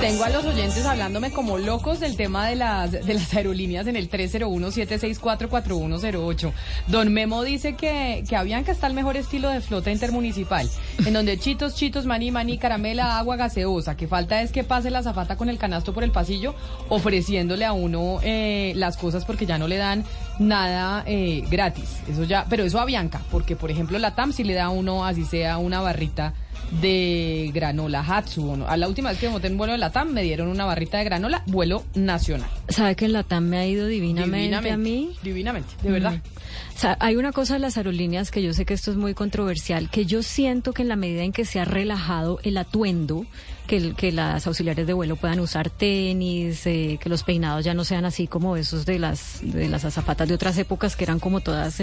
Tengo a los oyentes hablándome como locos del tema de las, de las aerolíneas en el 301-764-4108. Don Memo dice que, que Avianca está el mejor estilo de flota intermunicipal, en donde chitos, chitos, maní, maní, caramela, agua gaseosa, que falta es que pase la zafata con el canasto por el pasillo, ofreciéndole a uno eh, las cosas porque ya no le dan nada eh, gratis. Eso ya, pero eso Avianca, porque por ejemplo la TAM sí le da uno, así sea, una barrita de granola Hatsu. A la última vez que monté en vuelo de Latam me dieron una barrita de granola, vuelo nacional. ¿Sabe que en Latam me ha ido divinamente, a mí? Divinamente, de verdad. O sea, hay una cosa de las aerolíneas que yo sé que esto es muy controversial, que yo siento que en la medida en que se ha relajado el atuendo, que, que las auxiliares de vuelo puedan usar tenis, eh, que los peinados ya no sean así como esos de las de las azafatas de otras épocas que eran como todas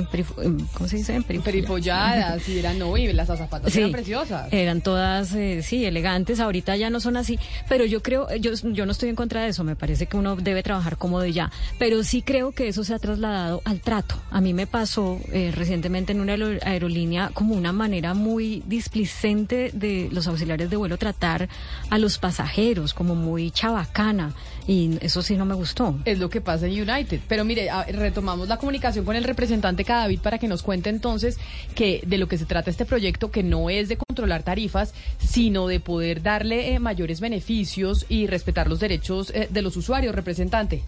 ¿cómo se dice? En perifolladas y eran no, y las azafatas eran preciosas. Eran todas eh, sí, elegantes, ahorita ya no son así, pero yo creo yo yo no estoy en contra de eso, me parece que uno debe trabajar cómodo ya, pero sí creo que eso se ha trasladado al trato. A mí me pasó eh, recientemente en una aerolínea como una manera muy displicente de los auxiliares de vuelo tratar a los pasajeros, como muy chabacana, y eso sí no me gustó. Es lo que pasa en United. Pero mire, retomamos la comunicación con el representante Cadavid para que nos cuente entonces que de lo que se trata este proyecto, que no es de controlar tarifas, sino de poder darle eh, mayores beneficios y respetar los derechos eh, de los usuarios, representante.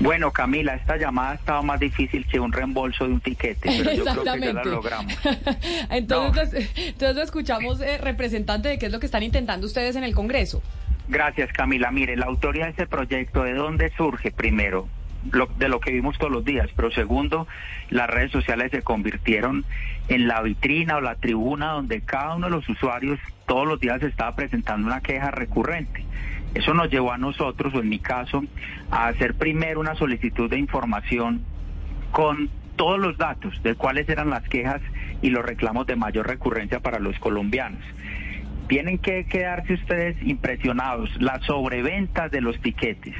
Bueno, Camila, esta llamada estaba más difícil que un reembolso de un tiquete, pero yo creo que ya la logramos. entonces, entonces lo escuchamos, eh, representante, de qué es lo que están intentando ustedes en el Congreso. Gracias, Camila. Mire, la autoría de este proyecto, ¿de dónde surge primero? de lo que vimos todos los días, pero segundo, las redes sociales se convirtieron en la vitrina o la tribuna donde cada uno de los usuarios todos los días estaba presentando una queja recurrente. Eso nos llevó a nosotros, o en mi caso, a hacer primero una solicitud de información con todos los datos de cuáles eran las quejas y los reclamos de mayor recurrencia para los colombianos. Tienen que quedarse ustedes impresionados. Las sobreventas de los tiquetes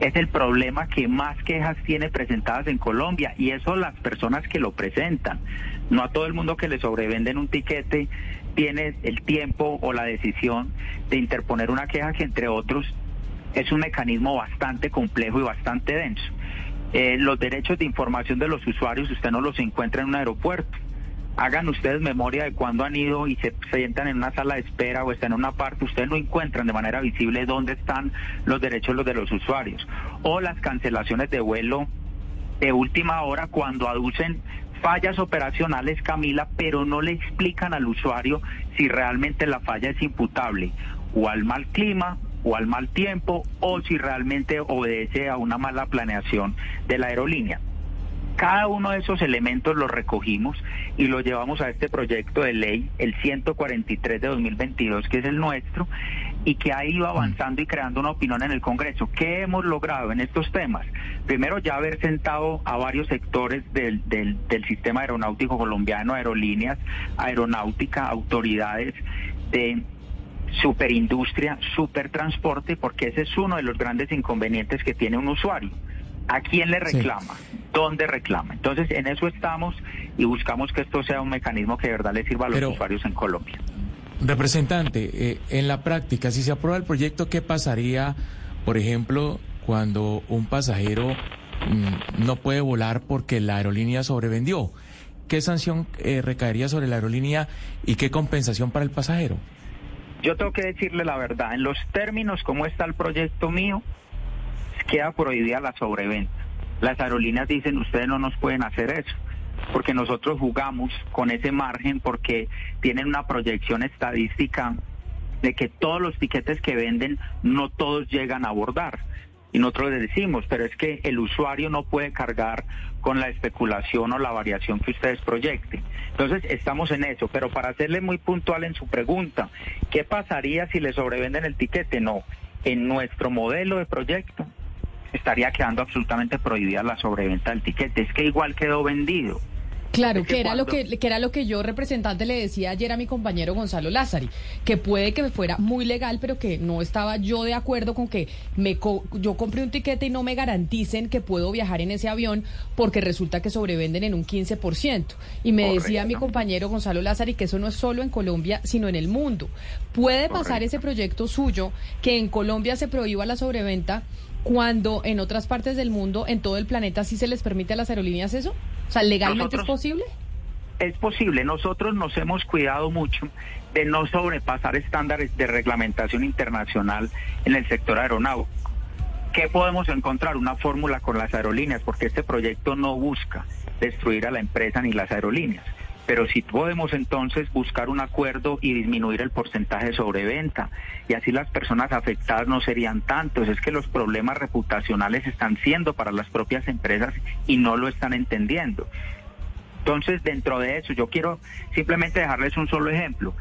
es el problema que más quejas tiene presentadas en Colombia y eso las personas que lo presentan. No a todo el mundo que le sobrevenden un tiquete tiene el tiempo o la decisión de interponer una queja que entre otros es un mecanismo bastante complejo y bastante denso. Eh, los derechos de información de los usuarios usted no los encuentra en un aeropuerto. Hagan ustedes memoria de cuando han ido y se sientan en una sala de espera o están en una parte, ustedes no encuentran de manera visible dónde están los derechos los de los usuarios. O las cancelaciones de vuelo de última hora cuando aducen fallas operacionales, Camila, pero no le explican al usuario si realmente la falla es imputable o al mal clima o al mal tiempo o si realmente obedece a una mala planeación de la aerolínea. Cada uno de esos elementos los recogimos y los llevamos a este proyecto de ley, el 143 de 2022, que es el nuestro, y que ha ido avanzando y creando una opinión en el Congreso. ¿Qué hemos logrado en estos temas? Primero, ya haber sentado a varios sectores del, del, del sistema aeronáutico colombiano, aerolíneas, aeronáutica, autoridades de superindustria, supertransporte, porque ese es uno de los grandes inconvenientes que tiene un usuario ¿A quién le reclama? ¿Dónde reclama? Entonces, en eso estamos y buscamos que esto sea un mecanismo que de verdad le sirva a los usuarios en Colombia. Representante, eh, en la práctica, si se aprueba el proyecto, ¿qué pasaría, por ejemplo, cuando un pasajero mm, no puede volar porque la aerolínea sobrevendió? ¿Qué sanción eh, recaería sobre la aerolínea y qué compensación para el pasajero? Yo tengo que decirle la verdad, en los términos como está el proyecto mío, queda prohibida la sobreventa. Las aerolíneas dicen, ustedes no nos pueden hacer eso, porque nosotros jugamos con ese margen porque tienen una proyección estadística de que todos los tiquetes que venden no todos llegan a abordar. Y nosotros les decimos, pero es que el usuario no puede cargar con la especulación o la variación que ustedes proyecten. Entonces, estamos en eso, pero para hacerle muy puntual en su pregunta, ¿qué pasaría si le sobrevenden el tiquete? No, en nuestro modelo de proyecto estaría quedando absolutamente prohibida la sobreventa del tiquete. Es que igual quedó vendido. Claro, que, era lo que, que era lo que yo representante le decía ayer a mi compañero Gonzalo Lázari, que puede que fuera muy legal, pero que no estaba yo de acuerdo con que me yo compré un tiquete y no me garanticen que puedo viajar en ese avión porque resulta que sobrevenden en un 15%. Y me decía mi compañero Gonzalo Lázari que eso no es solo en Colombia, sino en el mundo. ¿Puede pasar ese proyecto suyo que en Colombia se prohíba la sobreventa cuando en otras partes del mundo, en todo el planeta, sí se les permite a las aerolíneas eso? O sea, ¿legalmente es posible? Es posible. Nosotros nos hemos cuidado mucho de no sobrepasar estándares de reglamentación internacional en el sector aeronáutico. ¿Qué podemos encontrar? Una fórmula con las aerolíneas, porque este proyecto no busca destruir a la empresa ni las aerolíneas. Pero si podemos entonces buscar un acuerdo y disminuir el porcentaje de sobreventa, y así las personas afectadas no serían tantos, es que los problemas reputacionales están siendo para las propias empresas y no lo están entendiendo. Entonces, dentro de eso, yo quiero simplemente dejarles un solo ejemplo.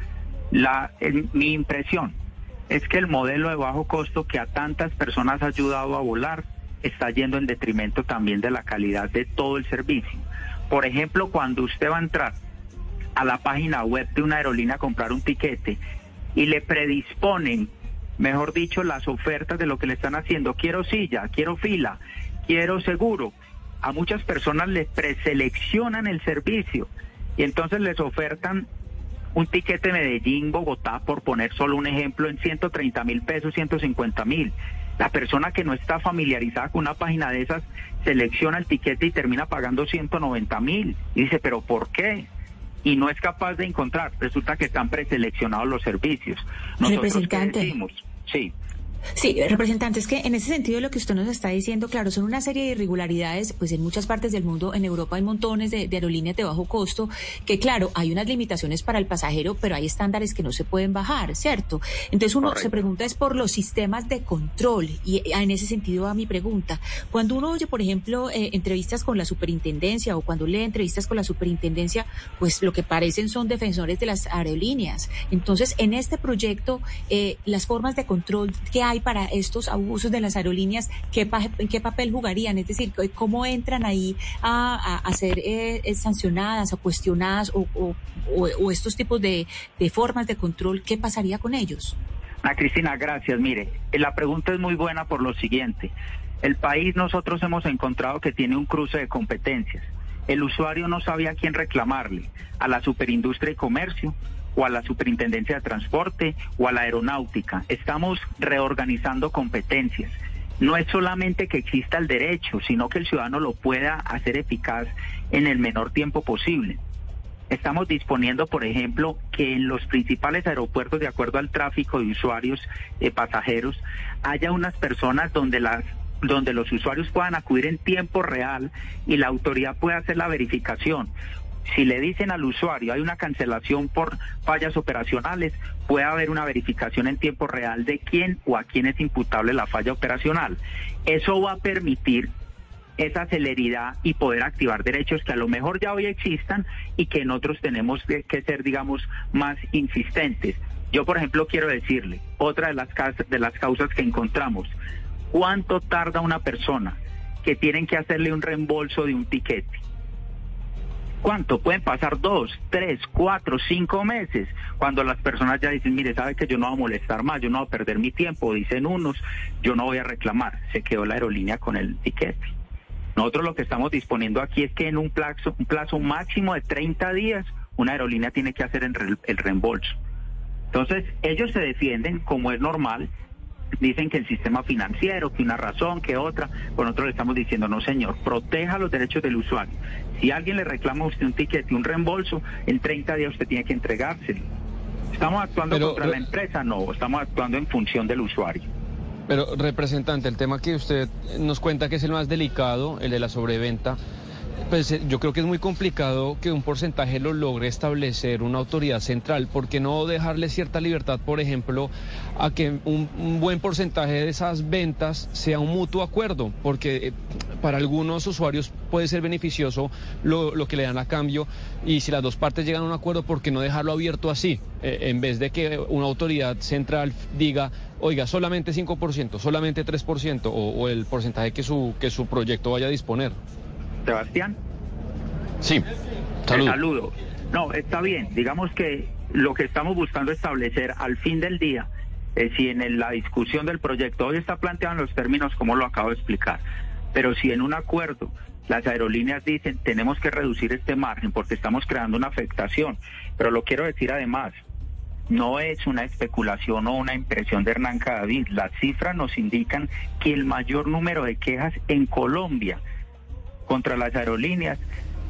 La, mi impresión es que el modelo de bajo costo que a tantas personas ha ayudado a volar está yendo en detrimento también de la calidad de todo el servicio. Por ejemplo, cuando usted va a entrar a la página web de una aerolínea a comprar un tiquete y le predisponen, mejor dicho, las ofertas de lo que le están haciendo. Quiero silla, quiero fila, quiero seguro. A muchas personas les preseleccionan el servicio y entonces les ofertan un tiquete Medellín, Bogotá, por poner solo un ejemplo, en 130 mil pesos, 150 mil. La persona que no está familiarizada con una página de esas selecciona el tiquete y termina pagando 190 mil. Y dice, pero ¿por qué? Y no es capaz de encontrar, resulta que están preseleccionados los servicios. Nosotros Representante. Decimos? Sí. Sí, representante, es que en ese sentido lo que usted nos está diciendo, claro, son una serie de irregularidades, pues en muchas partes del mundo, en Europa hay montones de, aerolíneas de bajo costo, que claro, hay unas limitaciones para el pasajero, pero hay estándares que no se pueden bajar, ¿cierto? Entonces uno se pregunta es por los sistemas de control, y en ese sentido va mi pregunta. Cuando uno oye, por ejemplo, eh, entrevistas con la superintendencia o cuando lee entrevistas con la superintendencia, pues lo que parecen son defensores de las aerolíneas. Entonces, en este proyecto, eh, las formas de control que hay para estos abusos de las aerolíneas? ¿Qué, papel jugarían? Es decir, ¿cómo entran ahí a, ser eh, sancionadas o cuestionadas o, estos tipos de, formas de control? ¿Qué pasaría con ellos? Ah, Cristina, gracias. Mire, la pregunta es muy buena por lo siguiente. El país nosotros hemos encontrado que tiene un cruce de competencias. El usuario no sabía a quién reclamarle, a la superindustria y comercio, o a la Superintendencia de Transporte o a la Aeronáutica. Estamos reorganizando competencias. No es solamente que exista el derecho, sino que el ciudadano lo pueda hacer eficaz en el menor tiempo posible. Estamos disponiendo, por ejemplo, que en los principales aeropuertos, de acuerdo al tráfico de usuarios, eh, pasajeros, haya unas personas donde las donde los usuarios puedan acudir en tiempo real y la autoridad pueda hacer la verificación si le dicen al usuario hay una cancelación por fallas operacionales, puede haber una verificación en tiempo real de quién o a quién es imputable la falla operacional. Eso va a permitir esa celeridad y poder activar derechos que a lo mejor ya hoy existan y que en otros tenemos que ser, digamos, más insistentes. Yo, por ejemplo, quiero decirle, otra de las, de las causas que encontramos, ¿cuánto tarda una persona que tienen que hacerle un reembolso de un tiquete? ¿Cuánto? Pueden pasar dos, tres, cuatro, cinco meses, cuando las personas ya dicen, mire, sabe que yo no voy a molestar más, yo no voy a perder mi tiempo, dicen unos, yo no voy a reclamar, se quedó la aerolínea con el tiquete. Nosotros lo que estamos disponiendo aquí es que en un plazo, un plazo máximo de 30 días, una aerolínea tiene que hacer el reembolso. Entonces, ellos se defienden como es normal, dicen que el sistema financiero, que una razón, que otra. Con nosotros le estamos diciendo, no señor, proteja los derechos del usuario. Si alguien le reclama a usted un ticket y un reembolso, en 30 días usted tiene que entregárselo. ¿Estamos actuando contra la empresa? No, estamos actuando en función del usuario. Pero, representante, el tema que usted nos cuenta que es el más delicado, el de la sobreventa, pues eh, yo creo que es muy complicado que un porcentaje lo logre establecer una autoridad central. ¿Por qué no dejarle cierta libertad, por ejemplo, a que un, buen porcentaje de esas ventas sea un mutuo acuerdo? Porque eh, para algunos usuarios puede ser beneficioso lo, que le dan a cambio y si las dos partes llegan a un acuerdo, ¿por qué no dejarlo abierto así? Eh, en vez de que una autoridad central diga, oiga, solamente 5%, solamente 3% o, o el porcentaje que su, que su proyecto vaya a disponer. Sebastián. Sí, saludo. saludo. No, está bien. Digamos que lo que estamos buscando establecer al fin del día es si en la discusión del proyecto hoy está planteado en los términos como lo acabo de explicar, pero si en un acuerdo las aerolíneas dicen tenemos que reducir este margen porque estamos creando una afectación, pero lo quiero decir además, no es una especulación o una impresión de Hernán Cadavid. Las cifras nos indican que el mayor número de quejas en Colombia contra las aerolíneas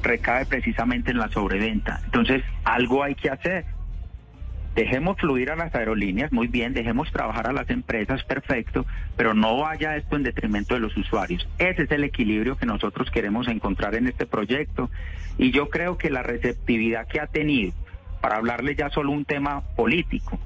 recae precisamente en la sobreventa. Entonces, algo hay que hacer. Dejemos fluir a las aerolíneas, muy bien, dejemos trabajar a las empresas, perfecto, pero no vaya esto en detrimento de los usuarios. Ese es el equilibrio que nosotros queremos encontrar en este proyecto y yo creo que la receptividad que ha tenido para hablarle ya solo un tema político.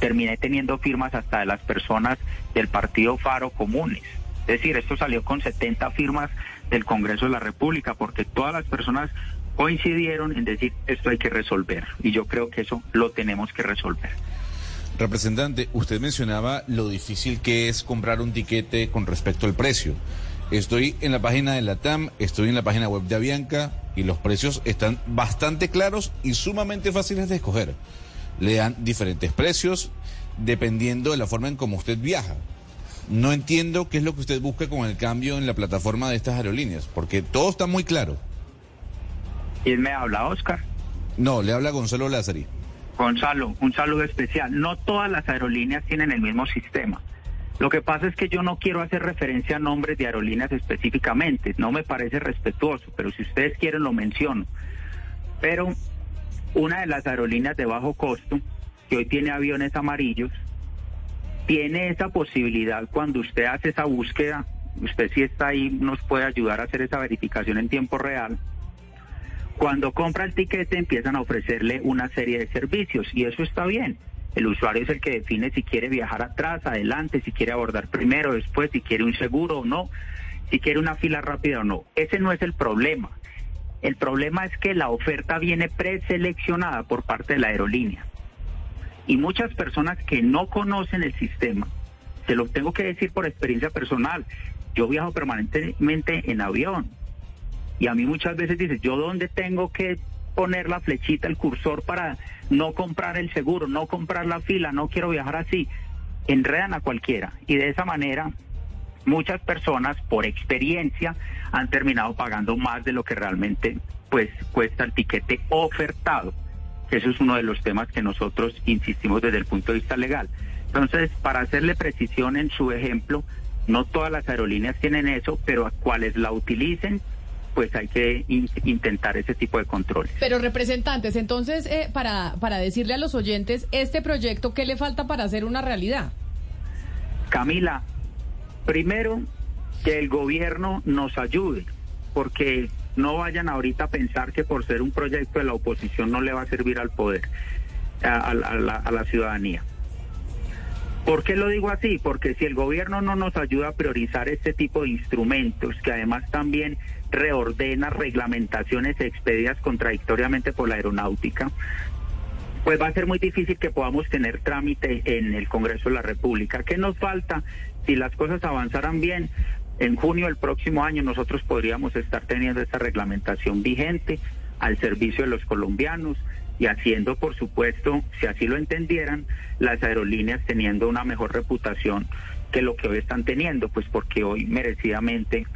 Terminé teniendo firmas hasta de las personas del partido Faro Comunes. Es decir, esto salió con 70 firmas del Congreso de la República, porque todas las personas coincidieron en decir esto hay que resolver. Y yo creo que eso lo tenemos que resolver. Representante, usted mencionaba lo difícil que es comprar un tiquete con respecto al precio. Estoy en la página de la TAM, estoy en la página web de Avianca y los precios están bastante claros y sumamente fáciles de escoger. Le dan diferentes precios dependiendo de la forma en cómo usted viaja. No entiendo qué es lo que usted busca con el cambio en la plataforma de estas aerolíneas, porque todo está muy claro. ¿Quién me habla, Oscar? No, le habla Gonzalo Lázari. Gonzalo, un saludo especial. No todas las aerolíneas tienen el mismo sistema. Lo que pasa es que yo no quiero hacer referencia a nombres de aerolíneas específicamente, no me parece respetuoso, pero si ustedes quieren lo menciono. Pero una de las aerolíneas de bajo costo, que hoy tiene aviones amarillos, tiene esa posibilidad cuando usted hace esa búsqueda, usted si está ahí nos puede ayudar a hacer esa verificación en tiempo real. Cuando compra el tiquete empiezan a ofrecerle una serie de servicios y eso está bien. El usuario es el que define si quiere viajar atrás, adelante, si quiere abordar primero, después, si quiere un seguro o no, si quiere una fila rápida o no. Ese no es el problema. El problema es que la oferta viene preseleccionada por parte de la aerolínea. Y muchas personas que no conocen el sistema, se lo tengo que decir por experiencia personal, yo viajo permanentemente en avión. Y a mí muchas veces dicen, ¿yo dónde tengo que poner la flechita, el cursor para no comprar el seguro, no comprar la fila, no quiero viajar así, enredan a cualquiera. Y de esa manera muchas personas por experiencia han terminado pagando más de lo que realmente pues cuesta el tiquete ofertado. Eso es uno de los temas que nosotros insistimos desde el punto de vista legal. Entonces, para hacerle precisión en su ejemplo, no todas las aerolíneas tienen eso, pero a cuales la utilicen pues hay que intentar ese tipo de control. Pero representantes, entonces, eh, para, para decirle a los oyentes, este proyecto, ¿qué le falta para hacer una realidad? Camila, primero, que el gobierno nos ayude, porque no vayan ahorita a pensar que por ser un proyecto de la oposición no le va a servir al poder, a, la, a la ciudadanía. ¿Por qué lo digo así? Porque si el gobierno no nos ayuda a priorizar este tipo de instrumentos, que además también reordena reglamentaciones expedidas contradictoriamente por la aeronáutica, pues va a ser muy difícil que podamos tener trámite en el Congreso de la República. ¿Qué nos falta? Si las cosas avanzaran bien, en junio del próximo año nosotros podríamos estar teniendo esta reglamentación vigente al servicio de los colombianos y haciendo, por supuesto, si así lo entendieran, las aerolíneas teniendo una mejor reputación que lo que hoy están teniendo, pues porque hoy merecidamente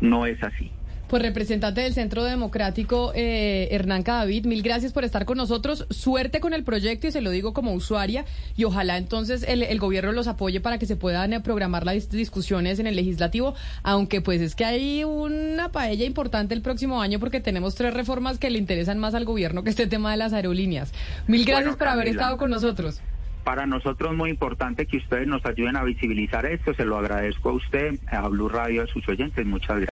no es así. Pues representante del Centro Democrático, eh, Hernán Cadavid, mil gracias por estar con nosotros. Suerte con el proyecto y se lo digo como usuaria y ojalá entonces el, gobierno los apoye para que se puedan eh, programar las discusiones en el legislativo, aunque pues es que hay una paella importante el próximo año porque tenemos tres reformas que le interesan más al gobierno que este tema de las aerolíneas. Mil gracias por haber estado con nosotros para nosotros es muy importante que ustedes nos ayuden a visibilizar esto. Se lo agradezco a usted, a Blue Radio, a sus oyentes. Muchas gracias.